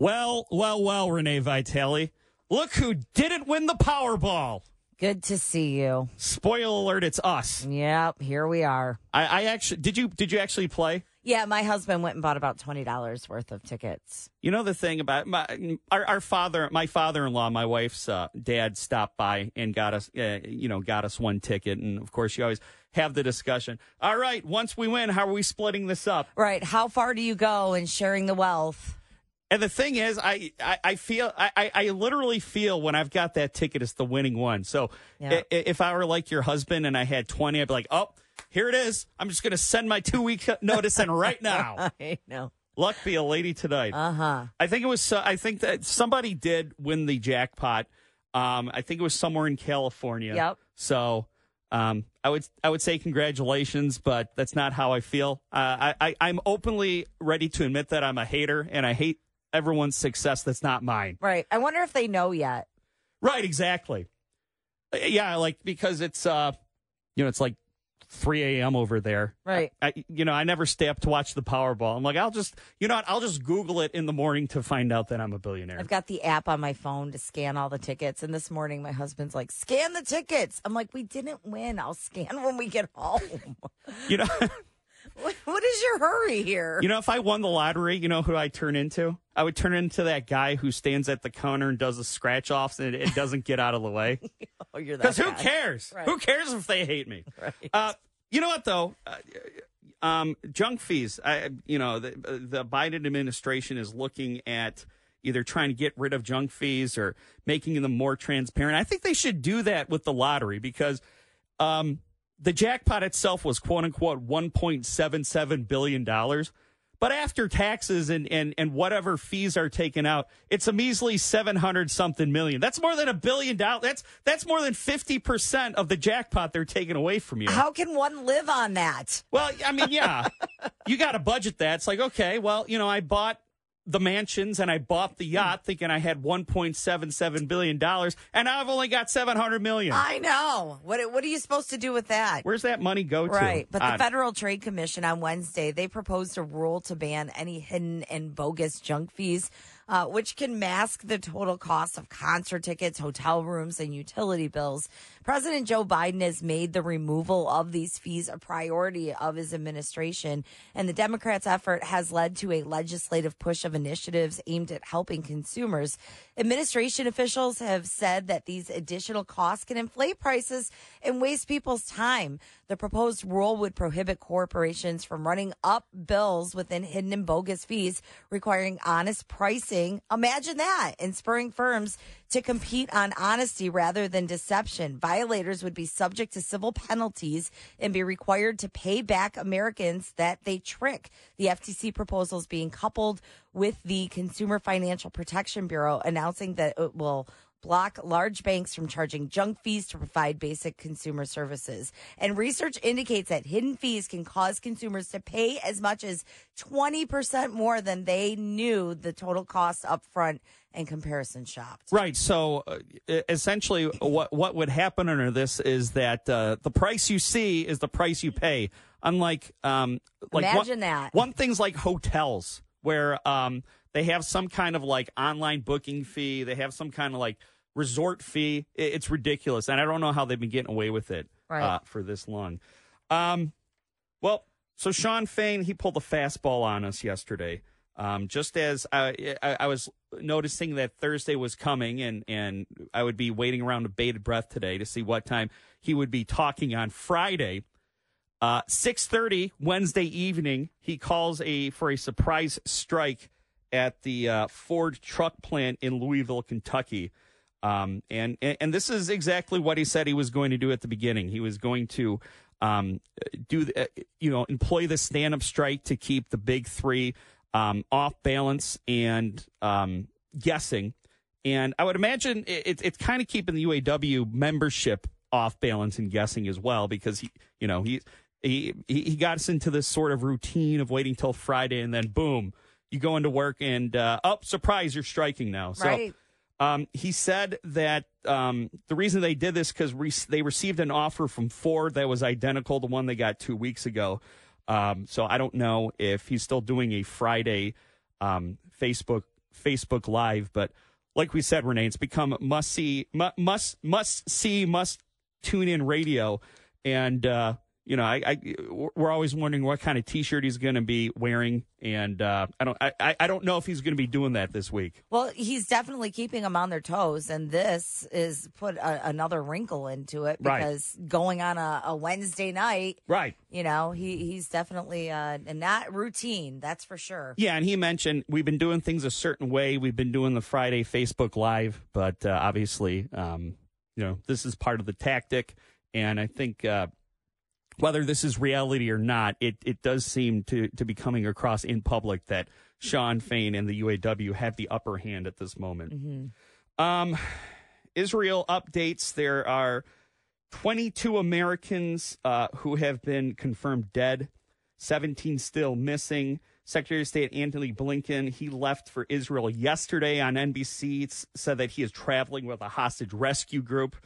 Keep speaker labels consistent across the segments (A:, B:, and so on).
A: Well, well, well, Renee Vitale. Look who didn't win the Powerball.
B: Good to see you.
A: Spoiler alert, it's us.
B: Yep, here we are.
A: I, I actually did you did you actually play?
B: Yeah, my husband went and bought about twenty dollars worth of tickets.
A: You know the thing about my, our, our father, my father-in-law, my wife's uh, dad stopped by and got us, uh, you know, got us one ticket, and of course you always have the discussion. All right, once we win, how are we splitting this up?
B: Right. How far do you go in sharing the wealth?
A: And the thing is, I, I, I feel, I, I literally feel when I've got that ticket, it's the winning one. So
B: Yeah.
A: i- if I were like your husband and I had 20, I'd be like, oh, here it is. I'm just going to send my two week notice in right now.
B: I know.
A: Luck be a lady tonight.
B: Uh huh.
A: I think it was, uh, I think that somebody did win the jackpot. Um, I think it was somewhere in California.
B: Yep.
A: So, um, I would, I would say congratulations, but that's not how I feel. Uh, I, I, I'm openly ready to admit that I'm a hater and I hate everyone's success that's not mine.
B: Right. I wonder if they know yet.
A: Right, exactly. Uh, Yeah, like because it's uh you know, it's like 3 a.m. over there.
B: Right.
A: I, you know, I never stay up to watch the Powerball. I'm like, I'll just, you know what? I'll just Google it in the morning to find out that I'm a billionaire.
B: I've got the app on my phone to scan all the tickets. And this morning, my husband's like, scan the tickets. I'm like, we didn't win. I'll scan when we get home.
A: You know,
B: what, what is your hurry here?
A: you know, if I won the lottery, you know who I turn into? I would turn into that guy who stands at the counter and does the scratch offs and it, it doesn't get out of the way.
B: oh, you're that
A: Because who cares?
B: Right.
A: Who cares if they hate me?
B: Right.
A: Uh, you know what though? Uh, um, junk fees. I, you know, the, the Biden administration is looking at either trying to get rid of junk fees or making them more transparent. I think they should do that with the lottery because um, the jackpot itself was quote unquote one point seven seven billion dollars. But after taxes and, and, and whatever fees are taken out, it's a measly seven hundred something million. That's more than a billion dollars. That's that's more than fifty percent of the jackpot they're taking away from you.
B: How can one live on that?
A: Well, I mean, yeah, you got to budget that. It's like, okay, well, you know, I bought the mansions and I bought the yacht thinking I had 1.77 billion dollars, and now I've only got 700 million.
B: I know. What what are you supposed to do with that?
A: Where's that money go to?
B: Right. But the. Federal Trade Commission on Wednesday, they proposed a rule to ban any hidden and bogus junk fees, uh, which can mask the total cost of concert tickets, hotel rooms, and utility bills. President Joe Biden has made the removal of these fees a priority of his administration, and the Democrats' effort has led to a legislative push of initiatives aimed at helping consumers. Administration officials have said that these additional costs can inflate prices and waste people's time. The proposed rule would prohibit corporations from running up bills within hidden and bogus fees, requiring honest pricing. Imagine that, and spurring firms to compete on honesty rather than deception. Violators would be subject to civil penalties and be required to pay back Americans that they trick. The FTC proposal is being coupled with the Consumer Financial Protection Bureau announcing that it will block large banks from charging junk fees to provide basic consumer services. And research indicates that hidden fees can cause consumers to pay as much as 20% more than they knew the total cost up front and comparison shopped.
A: Right. So uh, essentially, what what would happen under this is that uh, the price you see is the price you pay. Unlike, um, like one-
B: Imagine that.
A: One thing's like hotels where um, they have some kind of like online booking fee. They have some kind of like resort fee. It's ridiculous, and I don't know how they've been getting away with it
B: Right.
A: uh, for this long. Um, well, so Shawn Fain he pulled a fastball on us yesterday. Um, just as I, I, I was noticing that Thursday was coming, and and I would be waiting around with bated breath today to see what time he would be talking on Friday. Uh, six thirty Wednesday evening, he calls a for a surprise strike at the uh, Ford truck plant in Louisville, Kentucky. Um, and, and this is exactly what he said he was going to do at the beginning. He was going to um, do the, uh, you know employ the stand up strike to keep the big three um, off balance and um, guessing. And I would imagine it, it, it's kind of keeping the UAW membership off balance and guessing as well because he you know he he he got us into this sort of routine of waiting till Friday and then boom you go into work and uh, oh surprise you're striking now so
B: Right.
A: um, he said that um, the reason they did this because re- they received an offer from Ford that was identical to one they got two weeks ago. Um, so I don't know if he's still doing a Friday um, Facebook Facebook Live. But like we said, Renee, it's become must see, must must see, must tune in radio, and uh, you know, I, I, we're always wondering what kind of T-shirt he's going to be wearing, and uh, I don't I, I don't know if he's going to be doing that this week.
B: Well, he's definitely keeping them on their toes, and this is put a, another wrinkle into it because right. going on a, a, Wednesday night,
A: right?
B: You know, he he's definitely uh, not routine, that's for sure.
A: Yeah, and he mentioned we've been doing things a certain way. We've been doing the Friday Facebook Live, but uh, obviously, um, you know, this is part of the tactic, and I think. Uh, whether this is reality or not, it, it does seem to, to be coming across in public that Shawn Fain and the UAW have the upper hand at this moment. Mm-hmm. Um, Israel updates there are 22 Americans uh, who have been confirmed dead, 17 still missing. Secretary of State Antony Blinken, he left for Israel yesterday on NBC, said that he is traveling with a hostage rescue group.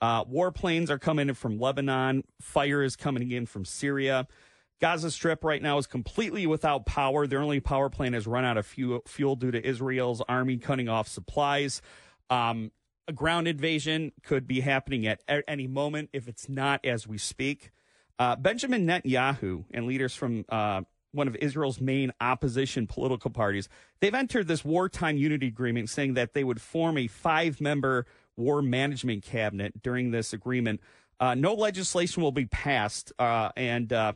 A: Uh, warplanes are coming in from Lebanon. Fire is coming in from Syria. Gaza Strip right now is completely without power. Their only power plant has run out of fuel, fuel due to Israel's army cutting off supplies. Um, a ground invasion could be happening at any moment if it's not as we speak. Uh, Benjamin Netanyahu and leaders from uh, one of Israel's main opposition political parties, they've entered this wartime unity agreement saying that they would form a five member war management cabinet during this agreement. Uh, no legislation will be passed, uh, and uh,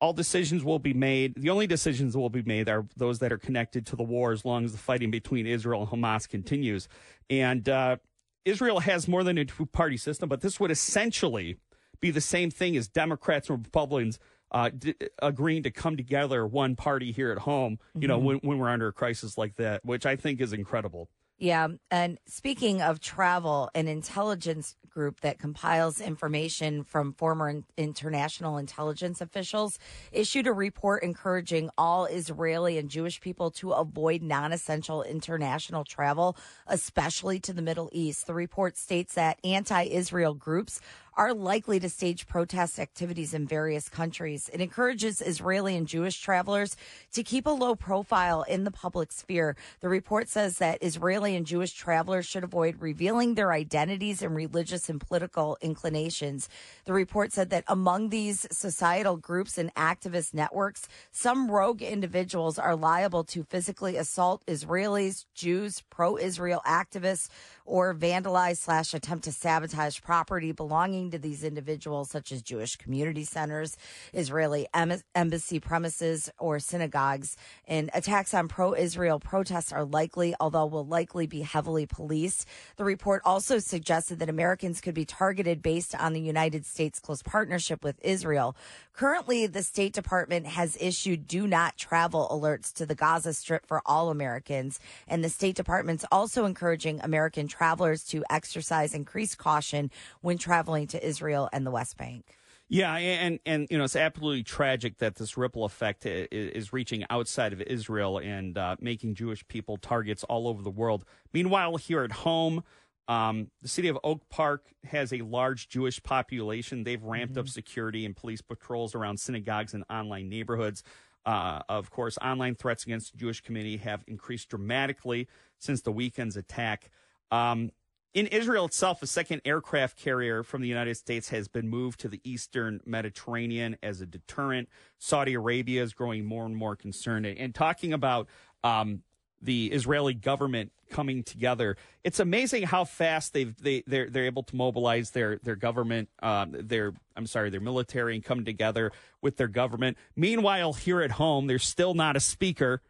A: all decisions will be made. The only decisions that will be made are those that are connected to the war, as long as the fighting between Israel and Hamas continues. And uh, Israel has more than a two party system, but this would essentially be the same thing as Democrats and Republicans. Uh, d- agreeing to come together one party here at home, you mm-hmm. know, when, when we're under a crisis like that, which I think is incredible.
B: Yeah. And speaking of travel, an intelligence group that compiles information from former international intelligence officials issued a report encouraging all Israeli and Jewish people to avoid non essential international travel, especially to the Middle East. The report states that anti Israel groups are likely to stage protest activities in various countries. It encourages Israeli and Jewish travelers to keep a low profile in the public sphere. The report says that Israeli and Jewish travelers should avoid revealing their identities and religious and political inclinations. The report said that among these societal groups and activist networks, some rogue individuals are liable to physically assault Israelis, Jews, pro Israel activists, or vandalize slash attempt to sabotage property belonging to these individuals, such as Jewish community centers, Israeli em- embassy premises, or synagogues. And attacks on pro Israel protests are likely, although will likely be heavily policed. The report also suggested that Americans could be targeted based on the United States' close partnership with Israel. Currently, the State Department has issued do not travel alerts to the Gaza Strip for all Americans. And the State Department's also encouraging American travelers to exercise increased caution when traveling to Israel and the West Bank.
A: Yeah, and and you know it's absolutely tragic that this ripple effect is reaching outside of Israel and uh, making Jewish people targets all over the world. Meanwhile, here at home, um, the city of Oak Park has a large Jewish population. They've ramped mm-hmm. up security and police patrols around synagogues and online neighborhoods. Uh, of course, online threats against the Jewish community have increased dramatically since the weekend's attack. Um, in Israel itself, a second aircraft carrier from the United States has been moved to the eastern Mediterranean as a deterrent. Saudi Arabia is growing more and more concerned. And talking about um, the Israeli government coming together, it's amazing how fast they've they they're they're able to mobilize their their government, um, their I'm sorry, their military and come together with their government. Meanwhile, here at home, there's still not a speaker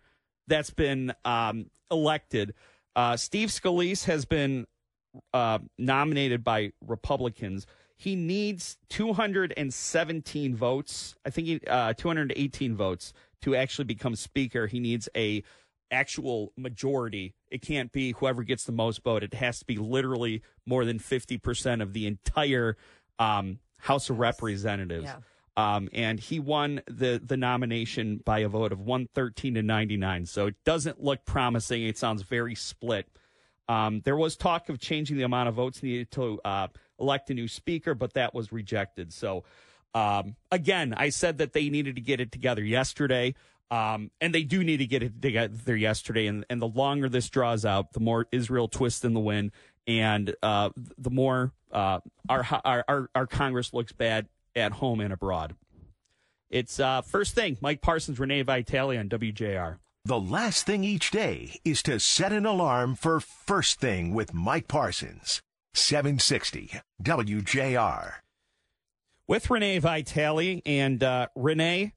A: that's been um, elected. Uh, Steve Scalise has been uh, nominated by Republicans. He needs 217 votes. I think he, uh, 218 votes to actually become speaker. He needs a actual majority. It can't be whoever gets the most vote. It has to be literally more than 50% of the entire um, House of Representatives. Yeah. Um, and he won the the nomination by a vote of 113 to 99. So it doesn't look promising. It sounds very split. Um, there was talk of changing the amount of votes needed to uh, elect a new speaker, but that was rejected. So um, again, I said that they needed to get it together yesterday. Um, and they do need to get it together yesterday. And, and the longer this draws out, the more Israel twists in the wind, and uh, the more uh, our, our, our our Congress looks bad at home and abroad. It's uh, first thing. Mike Parsons, Renee Vitale on WJR.
C: The last thing each day is to set an alarm for first thing with Mike Parsons. 760 WJR.
A: With Renee Vitale and uh, Renee,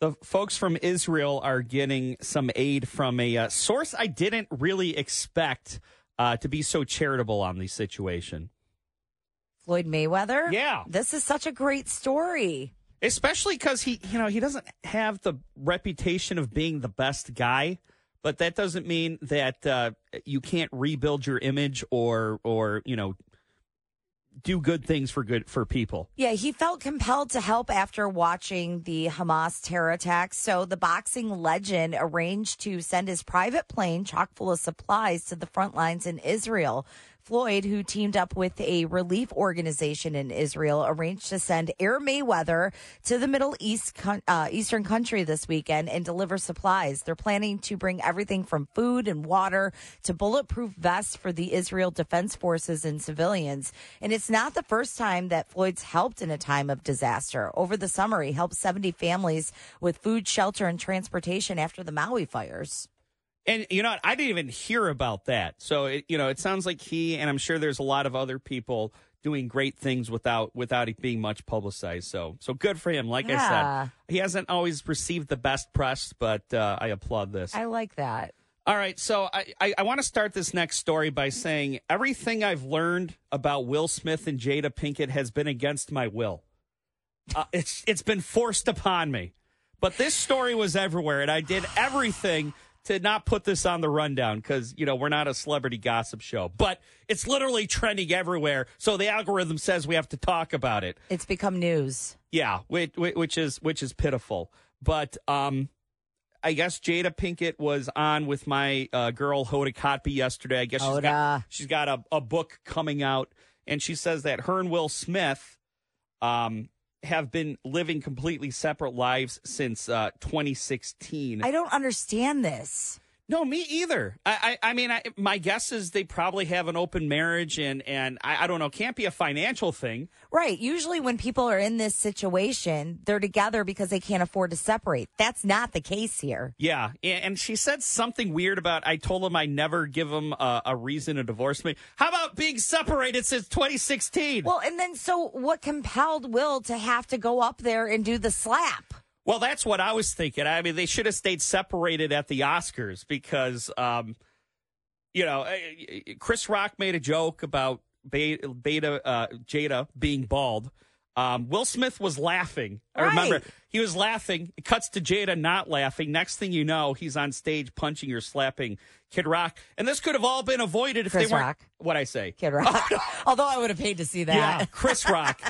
A: the folks from Israel are getting some aid from a uh, source I didn't really expect uh, to be so charitable on the situation.
B: Floyd Mayweather?
A: Yeah.
B: This is such a great story.
A: Especially because he, you know, he doesn't have the reputation of being the best guy, but that doesn't mean that uh, you can't rebuild your image or, or you know, do good things for good for people.
B: Yeah, he felt compelled to help after watching the Hamas terror attacks. So the boxing legend arranged to send his private plane chock full of supplies to the front lines in Israel. Floyd, who teamed up with a relief organization in Israel, arranged to send Air Mayweather to the Middle East uh, Eastern country this weekend and deliver supplies. They're planning to bring everything from food and water to bulletproof vests for the Israel Defense Forces and civilians. And it's not the first time that Floyd's helped in a time of disaster. Over the summer, he helped 70 families with food, shelter, and transportation after the Maui fires.
A: And you know, what? I didn't even hear about that. So it, you know, it sounds like he and I'm sure there's a lot of other people doing great things without without it being much publicized. So so good for him. Like
B: yeah.
A: I said, he hasn't always received the best press, but uh, I applaud this.
B: I like that.
A: All right, so I, I, I want to start this next story by saying everything I've learned about Will Smith and Jada Pinkett has been against my will. Uh, it's it's been forced upon me. But this story was everywhere, and I did everything to not put this on the rundown because you know we're not a celebrity gossip show, but it's literally trending everywhere. So the algorithm says we have to talk about it.
B: It's become news.
A: Yeah, which, which is which is pitiful. But um, I guess Jada Pinkett was on with my uh, girl Hoda Kotb yesterday. I guess she's got she's got a, a book coming out, and she says that her and Will Smith um, have been living completely separate lives since uh, 2016.
B: I don't understand this.
A: No, me either. I, I, I mean, I, my guess is they probably have an open marriage, and and I, I don't know, can't be a financial thing,
B: right? Usually, when people are in this situation, they're together because they can't afford to separate. That's not the case here.
A: Yeah, and she said something weird about. I told him I never give him a, a reason to divorce me. How about being separated since 2016?
B: Well, and then so what compelled Will to have to go up there and do the slap?
A: Well, that's what I was thinking. I mean, they should have stayed separated at the Oscars because, um, you know, eh, eh, Chris Rock made a joke about Beta, uh, Jada being bald. Um, Will Smith was laughing. I remember he was laughing. It cuts to Jada not laughing. Next thing you know, he's on stage punching or slapping Kid Rock. And this could have all been avoided if
B: Chris
A: they weren't.
B: Rock.
A: What I say?
B: Kid Rock. Although I would have paid to see that.
A: Yeah, Chris Rock.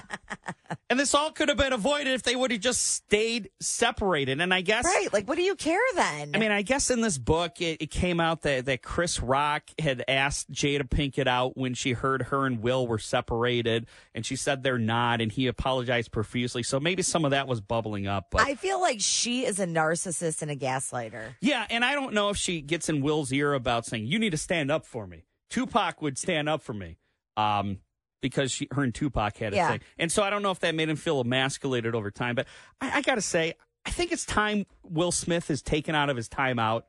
A: and this all could have been avoided if they would have just stayed separated. And I guess.
B: Right. Like, what do you care then?
A: I mean, I guess in this book, it, it came out that, that Chris Rock had asked Jada Pinkett out when she heard her and Will were separated. And she said they're not. And he apologized profusely. So maybe some of that was bubbling up. But
B: I feel like she is a narcissist and a gaslighter.
A: Yeah. And I don't know if she gets in Will's ear about saying, you need to stand up for me. Tupac would stand up for me. Um, because she, her and Tupac had a
B: Yeah.
A: thing. And so I don't know if that made him feel emasculated over time. But I, I got to say, I think it's time Will Smith is taken out of his timeout.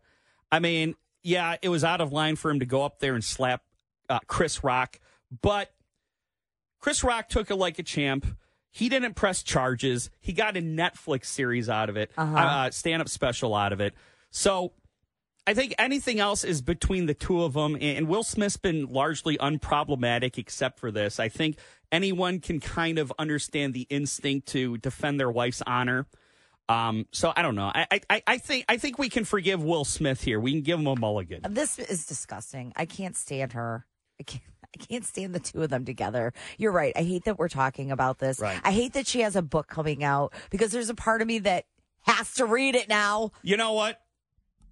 A: I mean, yeah, it was out of line for him to go up there and slap uh, Chris Rock, but Chris Rock took it like a champ. He didn't press charges. He got a Netflix series out of it,
B: Uh-huh.
A: uh, stand up special out of it. So I think anything else is between the two of them. And Will Smith's been largely unproblematic except for this. I think anyone can kind of understand the instinct to defend their wife's honor. Um, so I don't know. I, I, I think I think we can forgive Will Smith here. We can give him a mulligan.
B: This is disgusting. I can't stand her. I can't. I can't stand the two of them together. You're right. I hate that we're talking about this.
A: Right.
B: I hate that she has a book coming out because there's a part of me that has to read it now.
A: You know what?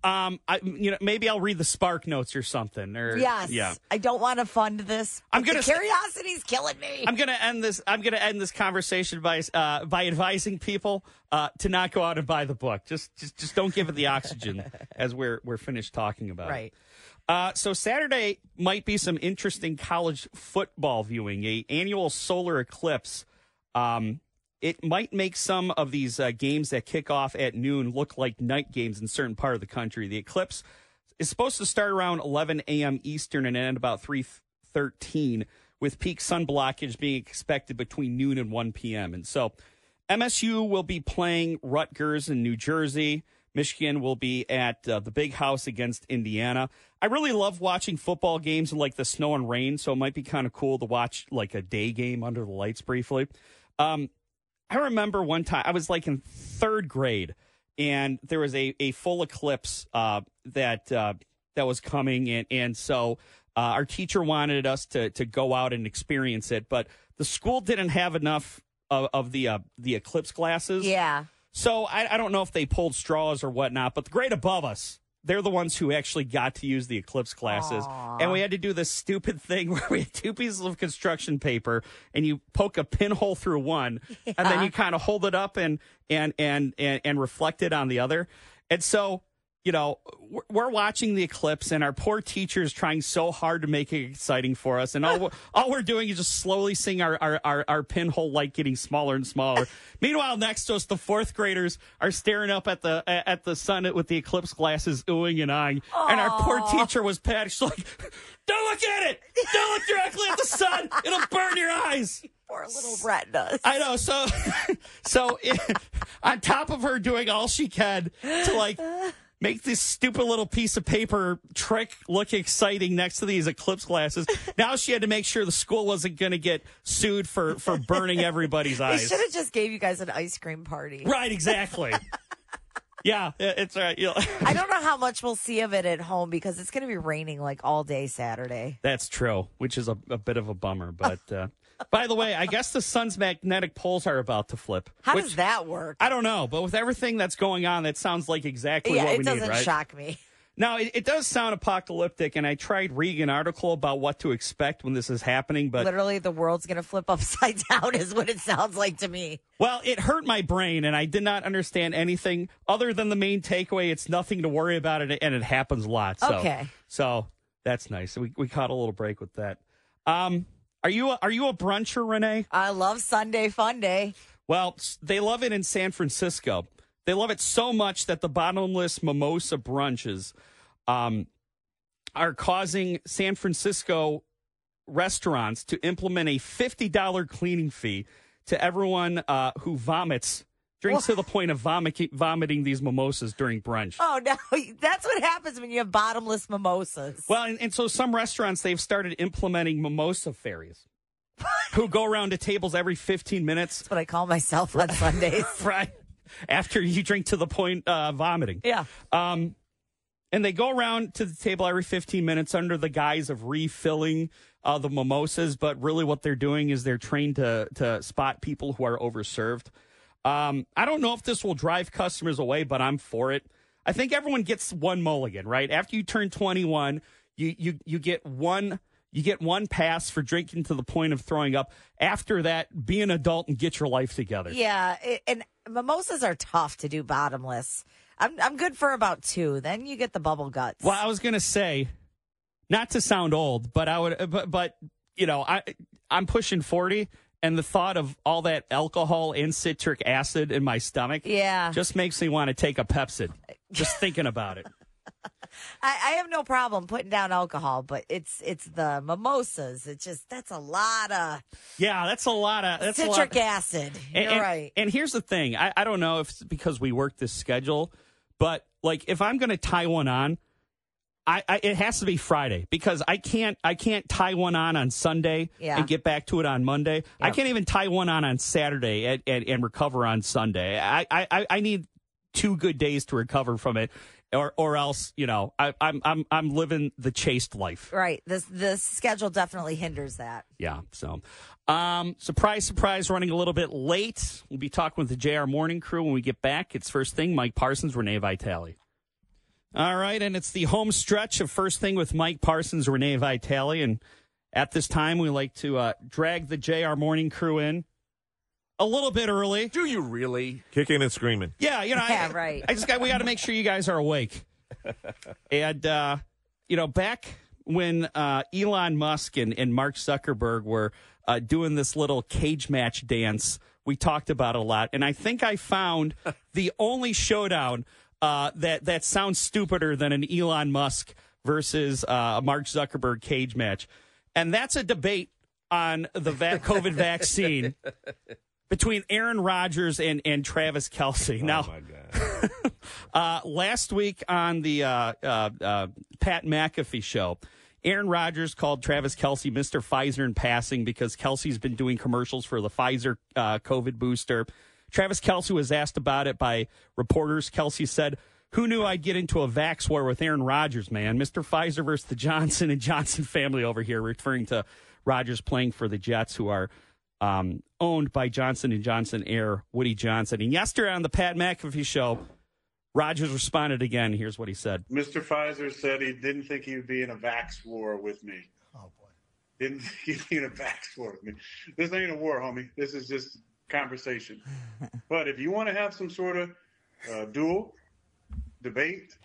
A: Um, I you know maybe I'll read the Spark notes or something. Or
B: Yes.
A: yeah.
B: I don't want to fund this.
A: I'm gonna
B: curiosity's killing me.
A: I'm gonna end this. I'm gonna end this conversation by uh, by advising people uh, to not go out and buy the book. Just just just don't give it the oxygen as we're we're finished talking about it. Uh, so Saturday might be some interesting college football viewing. A annular solar eclipse. Um, it might make some of these uh, games that kick off at noon look like night games in certain part of the country. The eclipse is supposed to start around 11 a.m. Eastern and end about 3:13, with peak sun blockage being expected between noon and 1 p.m. And so, MSU will be playing Rutgers in New Jersey. Michigan will be at uh, the Big House against Indiana. I really love watching football games in like the snow and rain, so it might be kind of cool to watch like a day game under the lights briefly. Um, I remember one time I was like in third grade, and there was a, a full eclipse uh, that uh, that was coming, and and so uh, our teacher wanted us to to go out and experience it, but the school didn't have enough of, of the uh, the eclipse glasses.
B: Yeah.
A: So I, I don't know if they pulled straws or whatnot, but the grade above us, they're the ones who actually got to use the eclipse glasses. And we had to do this stupid thing where we had two pieces of construction paper and you poke a pinhole through one and then you kind of hold it up and, and, and, and, and reflect it on the other. And so, you know, we're- watching the eclipse and our poor teacher is trying so hard to make it exciting for us. And all, we're- all we're doing is just slowly seeing our, our, our, our pinhole light getting smaller and smaller. Meanwhile, next to us, the fourth graders are staring up at the, at the sun with the eclipse glasses, oohing and eyeing. And our poor teacher was panicked. She's like, don't look at it. Don't look directly at the sun. It'll burn your eyes.
B: Poor little retinas.
A: I know. So, so on top of her doing all she can to like make this stupid little piece of paper trick look exciting next to these eclipse glasses, now she had to make sure the school wasn't going to get sued for for burning everybody's
B: They
A: eyes.
B: should have just gave you guys an ice cream party.
A: Right. Exactly. yeah, it's all right. You know,
B: I don't know how much we'll see of it at home because it's going to be raining like all day Saturday.
A: That's true, which is a, a bit of a bummer. But uh, by the way, I guess the sun's magnetic poles are about to flip.
B: How
A: which-
B: does that work?
A: I don't know, but with everything that's going on, that sounds like exactly
B: yeah,
A: what
B: it
A: we
B: doesn't
A: need, right?
B: shock me.
A: Now, it, it does sound apocalyptic, and I tried reading an article about what to expect when this is happening, but
B: Literally, the world's going to flip upside down, is what it sounds like to me.
A: well, it hurt my brain, and I did not understand anything other than the main takeaway. It's nothing to worry about, it, and it happens a lot. So,
B: Okay.
A: so that's nice. We we caught a little break with that. Um, are you a, are you a bruncher, Renee?
B: I love Sunday Fun Day.
A: Well, they love it in San Francisco. They love it so much that the bottomless mimosa brunches um, are causing San Francisco restaurants to implement a $50 cleaning fee to everyone uh, who vomits, drinks to the point of vomit- vomiting these mimosas during brunch.
B: Oh, no. That's what happens when you have bottomless mimosas.
A: Well, and, and so some restaurants they've started implementing mimosa fairies who go around to tables every 15 minutes,
B: That's what I call myself on Sundays.
A: right? After you drink to the point uh, vomiting.
B: yeah.
A: Um, and they go around to the table every 15 minutes under the guise of refilling uh, the mimosas, but really what they're doing is they're trained to to spot people who are overserved. Um, I don't know if this will drive customers away, but I'm for it. I think everyone gets one mulligan, right? After you turn 21, you you you get one you get one pass for drinking to the point of throwing up. After that, be an adult and get your life together.
B: Yeah. and mimosas are tough to do bottomless. I'm, I'm good for about two. Then you get the bubble guts.
A: Well, I was gonna say, not to sound old, but I would, but, but you know, I I'm pushing forty, and the thought of all that alcohol and citric acid in my stomach,
B: Yeah.
A: just makes me want to take a Pepcid. Just thinking about it.
B: I, I have no problem putting down alcohol, but it's it's the mimosas. It's just that's a lot of
A: Yeah, that's a lot of that's a lot-
B: citric acid. You're
A: and, and-
B: right.
A: And here's the thing: I, I don't know if it's because we work this schedule, but like if I'm going to tie one on, I, I it has to be Friday because I can't I can't tie one on on Sunday
B: Yeah.
A: and get back to it on Monday. I can't even tie one on on Saturday and, and, and recover on Sunday. I, I I- need two good days to recover from it, or or else you know I, I'm I'm I'm living the chaste life.
B: right. This this schedule definitely hinders that.
A: Yeah. So, um, surprise, surprise, running a little bit late. We'll be talking with the JR Morning Crew when we get back. It's first thing Mike Parsons, Renee Vitale. All right, and it's the home stretch of first thing with Mike Parsons, Renee Vitale, and at this time we like to uh, drag the JR Morning Crew in a little bit early.
D: Do you really?
E: Kicking and screaming.
A: Yeah, you know,
B: Yeah,
A: I,
B: right.
A: I just got we got to make sure you guys are awake. and uh, you know, back when uh, Elon Musk and, and Mark Zuckerberg were uh, doing this little cage match dance, we talked about it a lot, and I think I found the only showdown uh, that that sounds stupider than an Elon Musk versus uh, Mark Zuckerberg cage match, and that's a debate on the va- COVID vaccine between Aaron Rodgers and, and Travis Kelce. Now,
E: Oh God.
A: uh, last week on the uh, uh, uh, Pat McAfee show, Aaron Rodgers called Travis Kelce Mr. Pfizer in passing because Kelce's been doing commercials for the Pfizer uh, COVID booster. Travis Kelce was asked about it by reporters. Kelce said, Who knew I'd get into a vax war with Aaron Rodgers, man? Mr. Pfizer versus the Johnson and Johnson family over here, referring to Rodgers playing for the Jets, who are um, owned by Johnson and Johnson heir Woody Johnson. And yesterday on the Pat McAfee show, Rodgers responded again. Here's what he said.
F: Mr. Pfizer said he didn't think he would be in a vax war with me. Oh boy. Didn't think he'd be in a vax war with me. This ain't a war, homie. This is just conversation. but if you want to have some sort of uh, duel, debate,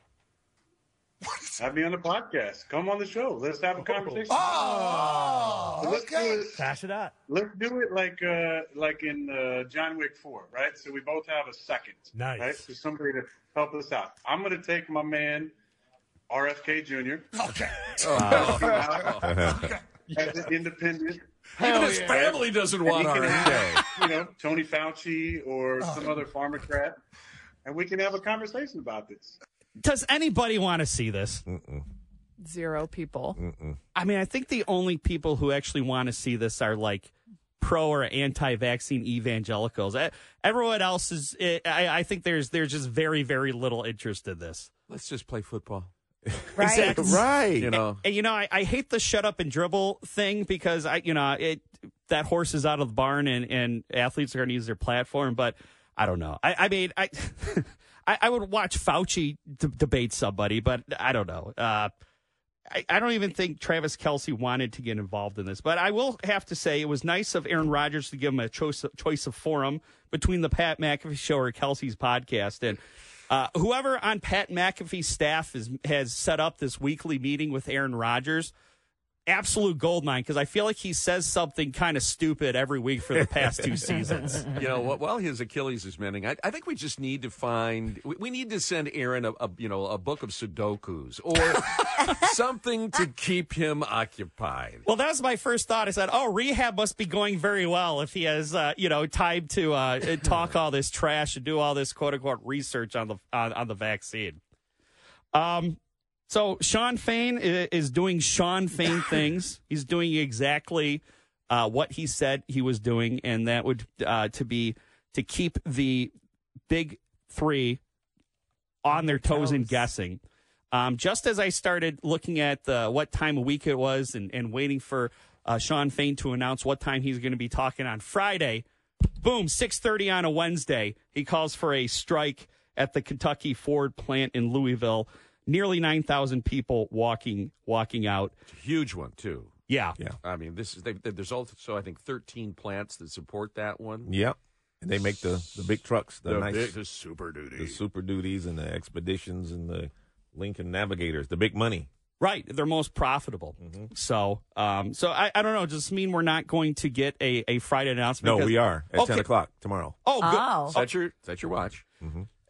F: have me on the podcast. Come on the show. Let's have a conversation.
G: Oh,
F: So let's do
G: okay.
F: it.
H: Pass it out.
F: Let's do it like uh, like in uh, John Wick Four, right? So we both have a second,
H: Nice.
F: right? So somebody to help us out. I'm going to take my man RFK Jr.
G: Okay.
F: as an independent.
D: Even his family doesn't
F: And he
D: want
F: can
D: RFK.
F: have, you know, Tony Fauci or some other pharmacrat, and we can have a conversation about this.
A: Does anybody want to see this?
I: Zero people.
A: I mean, I think the only people who actually want to see this are like pro or anti-vaccine evangelicals. Everyone else is. eh, I, I think there's there's just very very little interest in this.
D: Let's just play football.
B: Right.
A: Exactly.
E: right.
D: You know,
A: And you know, I, I hate the shut up and dribble thing because I, you know, it that horse is out of the barn and, and athletes are going to use their platform. But I don't know. I, I mean, I, I I would watch Fauci d- debate somebody, but I don't know. Uh, I, I don't even think Travis Kelce wanted to get involved in this. But I will have to say it was nice of Aaron Rodgers to give him a choice choice of forum between the Pat McAfee show or Kelce's podcast and. Uh, whoever on Pat McAfee's staff is, has set up this weekly meeting with Aaron Rodgers, absolute gold mine because I feel like he says something kind of stupid every week for the past two seasons.
D: you know, while his Achilles is mending, I, I think we just need to find. We, we need to send Aaron a, a you know a book of Sudokus or something to keep him occupied.
A: Well, that was my first thought. I said, "Oh, rehab must be going very well if he has, uh, you know, time to uh, talk all this trash and do all this quote unquote research on the on, on the vaccine." Um, so Shawn Fain is doing Shawn Fain things. He's doing exactly uh, what he said he was doing, and that would uh, to be to keep the big three on their toes and guessing. Um, just as I started looking at the, what time of week it was and, and waiting for uh, Shawn Fain to announce what time he's going to be talking on Friday, boom, 6.30 on a Wednesday, he calls for a strike at the Kentucky Ford plant in Louisville. Nearly 9,000 people walking walking out.
D: It's a Huge one too.
A: Yeah.
E: Yeah.
D: I mean, this is they, they- there's also I think 13 plants that support that one.
E: Yep. And they make the, the big trucks, the,
D: The,
E: nice,
D: big, the super duty.
E: the super duties and the expeditions and the Lincoln Navigators, the big money.
A: Right, they're most profitable. So, um, so I, I don't know. Does this mean we're not going to get a, a Friday announcement?
E: No,
A: Because-
E: we are at
A: Okay.
E: 10 o'clock tomorrow.
A: Oh, good.
B: Oh.
D: Set your set your watch.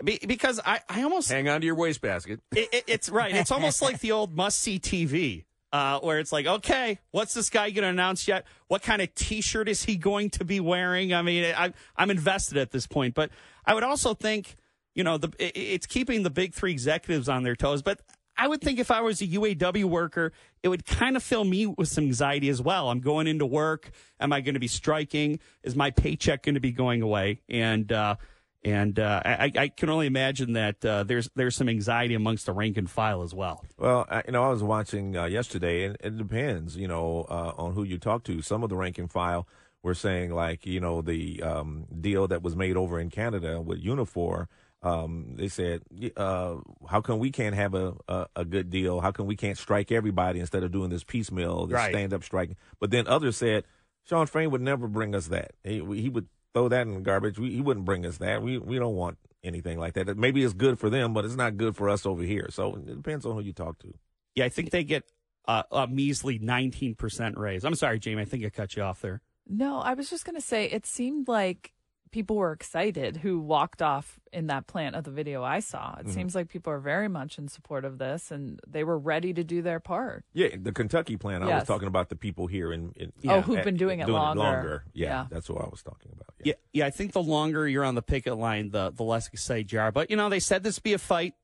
A: Be, because I, I almost
D: Hang on to your wastebasket.
A: it, it, it's right. It's almost like the old must see TV, uh, where it's like, okay, what's this guy going to announce yet? What kind of T-shirt is he going to be wearing? I mean, I, I'm invested at this point, but I would also think, you know, the it, it's keeping the big three executives on their toes, but. I would think if I was a UAW worker, it would kind of fill me with some anxiety as well. I'm going into work. Am I going to be striking? Is my paycheck going to be going away? And uh, and uh, I, I can only imagine that uh, there's there's some anxiety amongst the rank and file as well.
E: Well, I, you know, I was watching uh, yesterday, and it depends, you know, uh, on who you talk to. Some of the rank and file were saying, like, you know, the um, deal that was made over in Canada with Unifor, Um, they said, uh, "How come we can't have a, a, a good deal? How come we can't strike everybody instead of doing this piecemeal, this
A: Right.
E: stand up striking?" But then others said, "Shawn Fain would never bring us that. He, he would throw that in the garbage. We, he wouldn't bring us that. We we don't want anything like that. Maybe it's good for them, but it's not good for us over here. So it depends on who you talk to."
A: Yeah, I think they get uh, a measly 19% raise. I'm sorry, Jamie. I think I cut you off there.
I: No, I was just going to say it seemed like people were excited who walked off in that plant of the video I saw. It
E: Mhm.
I: seems like people are very much in support of this and they were ready to do their part.
E: Yeah, the Kentucky plan. I was talking about the people here in. in
I: Oh, who've been doing it longer.
E: Yeah,
I: Yeah.
E: that's what I was talking about.
A: Yeah, yeah. I think the longer you're on the picket line, the the less excited you are. But you know, they said this be a fight.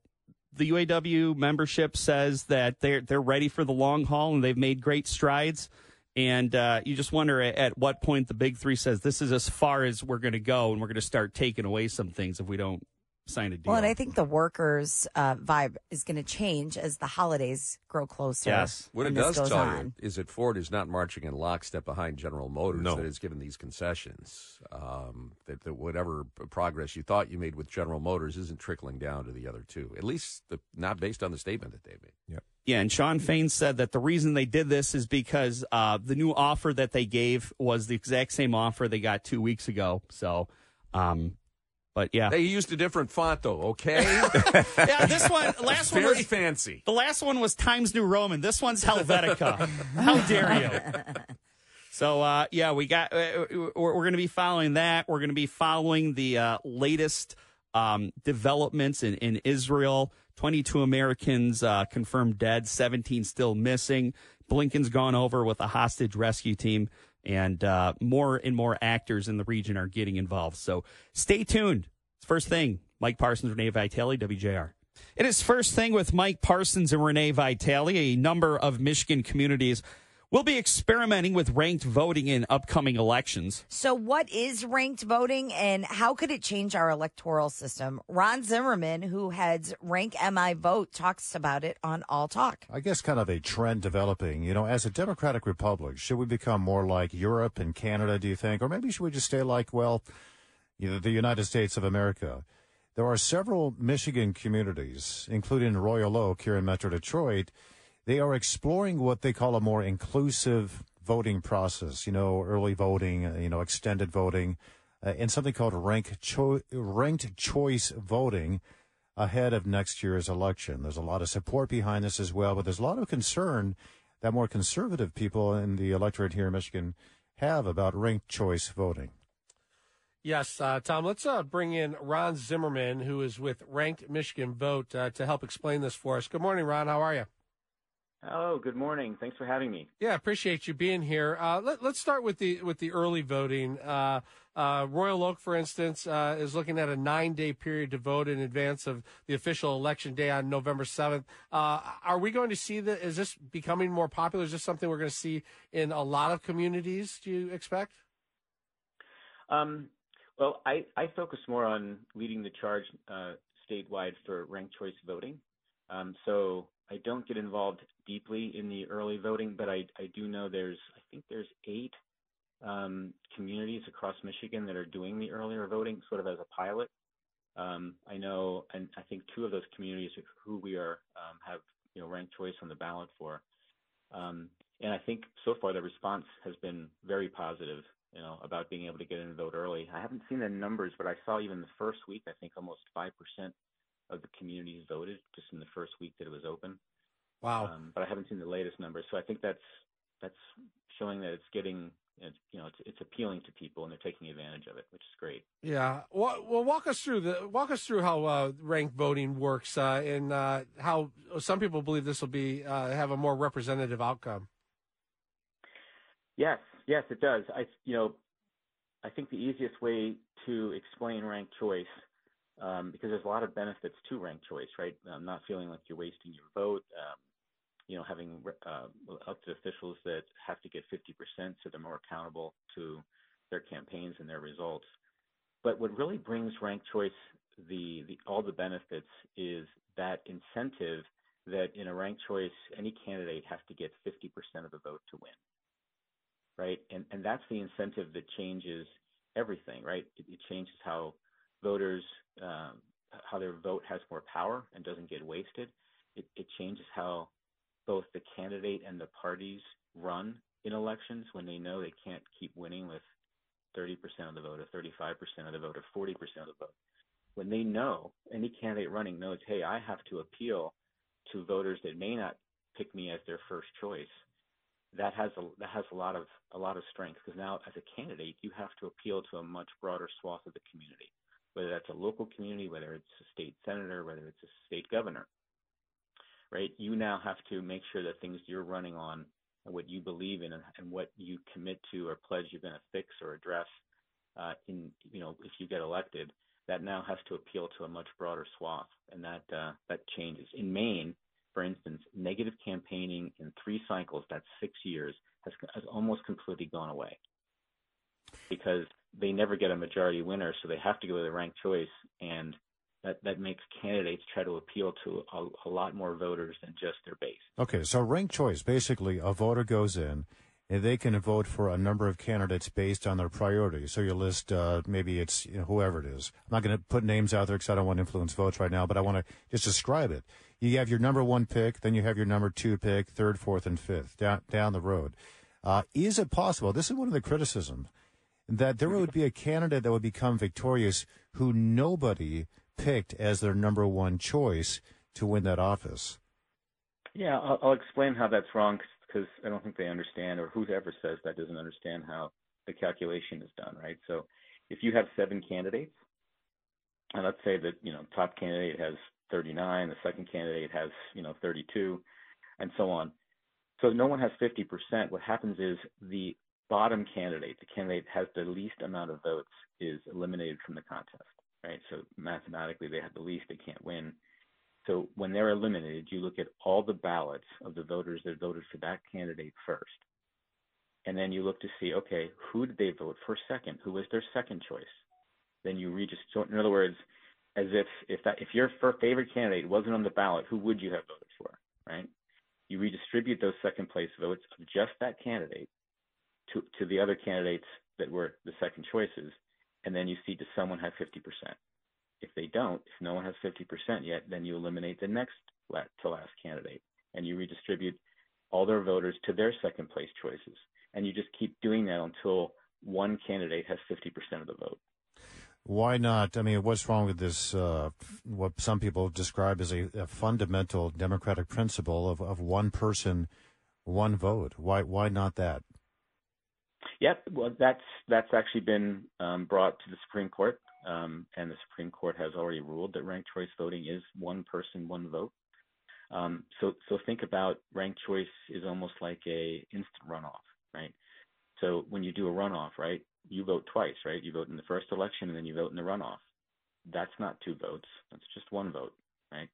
A: The UAW membership says that they're they're ready for the long haul and they've made great strides. And uh, you just wonder at, at what point the big three says this is as far as we're going to go, and we're going to start taking away some things if we don't sign a deal.
B: Well, and I think the workers' uh, vibe is going to change as the holidays grow closer.
D: Yes, what it does tell
B: on.
D: you is that Ford is not marching in lockstep behind General Motors.
E: No.
D: has given these concessions. Um, that, that whatever progress you thought you made with General Motors isn't trickling down to the other two. At least the, not based on the statement that they made.
E: Yep.
A: Yeah, and Shawn Fain said that the reason they did this is because uh, the new offer that they gave was the exact same offer they got two weeks ago. So, um, but yeah,
D: They used a different font though. Okay,
A: yeah. This one, last one
D: very
A: was
D: fancy.
A: the last one was Times New Roman. This one's Helvetica. How dare you? So uh, yeah, we got. Uh, we're, we're going to be following that. We're going to be following the uh, latest um, developments in, in Israel. Twenty-two Americans uh, confirmed dead. Seventeen still missing. Blinken's gone over with a hostage rescue team, and uh, more and more actors in the region are getting involved. So stay tuned. First thing, Mike Parsons, Renee Vitale, WJR. It is first thing with Mike Parsons and Renee Vitale. A number of Michigan communities will be experimenting with ranked voting in upcoming elections.
B: So, what is ranked voting and how could it change our electoral system? Ron Zimmerman, who heads Rank MI Vote, talks about it on All Talk.
H: I guess kind of a trend developing. You know, as a democratic republic, should we become more like Europe and Canada, do you think? Or maybe should we just stay like, well, you know, the United States of America? There are several Michigan communities, including Royal Oak here in Metro Detroit. They are exploring what they call a more inclusive voting process, you know, early voting, uh, you know, extended voting, uh, and something called rank cho- ranked choice voting ahead of next year's election. There's a lot of support behind this as well, but there's a lot of concern that more conservative people in the electorate here in Michigan have about ranked choice voting.
J: Yes, uh, Tom, let's uh, bring in Ron Zimmerman, who is with Ranked Michigan Vote, uh, to help explain this for us. Good morning, Ron. How are you?
K: Oh, good morning. Thanks for having me.
J: Yeah, appreciate you being here. Uh, let, us start with the with the early voting. Uh, uh, Royal Oak, for instance, uh, is looking at a nine day period to vote in advance of the official election day on November seventh. Uh, are we going to see that? Is this becoming more popular? Is this something we're going to see in a lot of communities? Do you expect?
K: Um, well, I, I focus more on leading the charge uh, statewide for ranked choice voting. Um, so I don't get involved deeply in the early voting, but I, I do know there's, I think there's eight um, communities across Michigan that are doing the earlier voting sort of as a pilot. Um, I know, and I think two of those communities who we are um, have you know ranked choice on the ballot for, um, and I think so far the response has been very positive. You know about being able to get in and vote early. I haven't seen the numbers, but I saw even the first week. I think almost five percent of the communities voted just in the first week that it was open.
J: Wow.
K: Um, but I haven't seen the latest numbers, so I think that's that's showing that it's getting it's, you know it's it's appealing to people and they're taking advantage of it, which is great.
J: Yeah. Well, well walk us through the walk us through how uh, ranked voting works uh, and uh, how some people believe this will be uh, have a more representative outcome.
K: Yes, yes, it does. I you know I think the easiest way to explain ranked choice um, because there's a lot of benefits to ranked choice, right? Um, not feeling like you're wasting your vote. Um, you know, having uh, elected officials that have to get 50%, so they're more accountable to their campaigns and their results. But what really brings ranked choice the, the all the benefits is that incentive that in a ranked choice, any candidate has to get 50% of the vote to win, right? And and that's the incentive that changes everything, right? It, it changes how voters um, how their vote has more power and doesn't get wasted. It, it changes how both the candidate and the parties run in elections when they know they can't keep winning with 30% of the vote or 35% of the vote or 40% of the vote. When they know any candidate running knows, hey, I have to appeal to voters that may not pick me as their first choice. That has a that has a lot of a lot of strength because now as a candidate you have to appeal to a much broader swath of the community, whether that's a local community, whether it's a state senator, whether it's a state governor. Right? You now have to make sure that things you're running on and what you believe in and, and what you commit to or pledge you're going to fix or address uh, in you know if you get elected that now has to appeal to a much broader swath and that uh, that changes in Maine for instance negative campaigning in three cycles that's six years has, has almost completely gone away because they never get a majority winner so they have to go with a ranked choice and that, that makes candidates try to appeal to a, a lot more voters than just their base.
H: Okay, so ranked choice basically, a voter goes in and they can vote for a number of candidates based on their priorities. So you list uh, maybe it's you know, whoever it is. I'm not going to put names out there because I don't want to influence votes right now, but I want to just describe it. You have your number one pick, then you have your number two pick, third, fourth, and fifth down down the road. Uh, is it possible? This is one of the criticisms that there would be a candidate that would become victorious who nobody picked as their number one choice to win that office.
K: Yeah, I'll, I'll explain how that's wrong because I don't think they understand, or whoever says that doesn't understand how the calculation is done, right? So if you have seven candidates, and let's say that you know top candidate has 39, the second candidate has you know 32, and so on. So no one has 50%. What happens is the bottom candidate, the candidate has the least amount of votes, is eliminated from the contest right? So mathematically, they have the least, they can't win. So when they're eliminated, you look at all the ballots of the voters that voted for that candidate first. And then you look to see, okay, who did they vote for second? Who was their second choice? Then you just, so in other words, as if if that if your favorite candidate wasn't on the ballot, who would you have voted for, right? You redistribute those second place votes of just that candidate to to the other candidates that were the second choices, and then you see does someone have 50%. If they don't, if no one has 50% yet, then you eliminate the next to last candidate and you redistribute all their voters to their second place choices. And you just keep doing that until one candidate has 50% of the vote.
H: Why not? I mean, what's wrong with this? Uh, what some people describe as a, a fundamental democratic principle of, of one person, one vote. Why? Why not that?
K: Yep. Well, that's that's actually been um, brought to the Supreme Court, um, and the Supreme Court has already ruled that ranked choice voting is one person, one vote. Um, so so think about ranked choice is almost like a instant runoff, right? So when you do a runoff, right, you vote twice, right? You vote in the first election and then you vote in the runoff. That's not two votes. That's just one vote, right?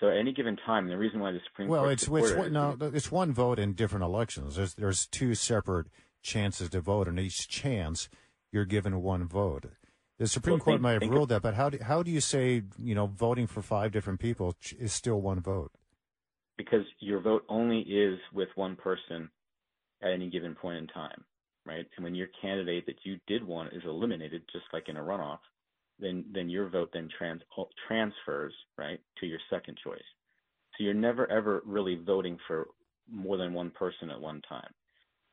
K: So at any given time, the reason why the Supreme
H: well,
K: Court
H: it's it's no, it's one vote in different elections. There's there's two separate chances to vote, and each chance you're given one vote. The Supreme well, Court think, might have ruled of, that, but how do, how do you say, you know, voting for five different people is still one vote?
K: Because your vote only is with one person at any given point in time, right? And when your candidate that you did want is eliminated, just like in a runoff, then then your vote then trans, transfers, right, to your second choice. So you're never ever really voting for more than one person at one time.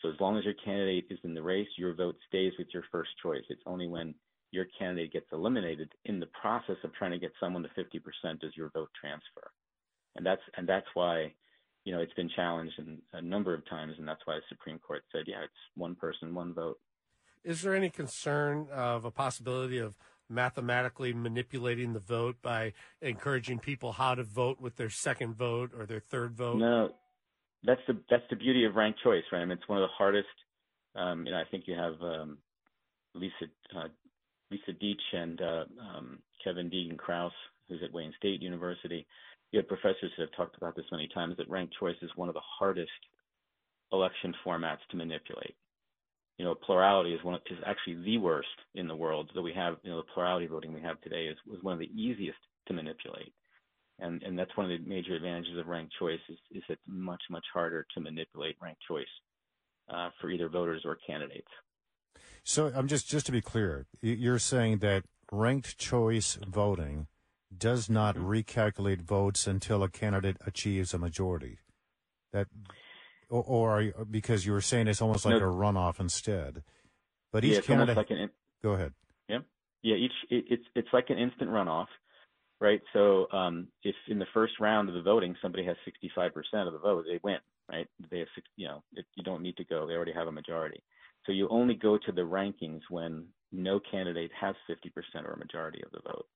K: So as long as your candidate is in the race, your vote stays with your first choice. It's only when your candidate gets eliminated in the process of trying to get someone to 50% does your vote transfer. And that's and that's why, you know, it's been challenged in, a number of times, and that's why the Supreme Court said, yeah, it's one person, one vote.
J: Is there any concern of a possibility of mathematically manipulating the vote by encouraging people how to vote with their second vote or their third vote?
K: No, that's the that's the beauty of ranked choice, right? I mean, it's one of the hardest. Um, you know, I think you have um, Lisa uh, Lisa Disch and uh, um, Kevin Deegan Krause, who's at Wayne State University. You have professors that have talked about this many times. That ranked choice is one of the hardest election formats to manipulate. You know, plurality is one is actually the worst in the world that we have. You know, the plurality voting we have today is was one of the easiest to manipulate and and that's one of the major advantages of ranked choice is, is it's much much harder to manipulate ranked choice uh, for either voters or candidates.
H: So I'm just just to be clear, you're saying that ranked choice voting does not
K: Mm-hmm.
H: recalculate votes until a candidate achieves a majority. That, or, or are you, because you were saying it's almost like
K: No.
H: a runoff instead. But each
K: yeah,
H: candidate.
K: like an
H: go ahead.
K: Yeah, yeah. Each it, it's it's like an instant runoff, right? So um, if in the first round of the voting somebody has 65% of the vote, they win, right? They have you know, it, you don't need to go; they already have a majority. So you only go to the rankings when no candidate has 50% or a majority of the vote.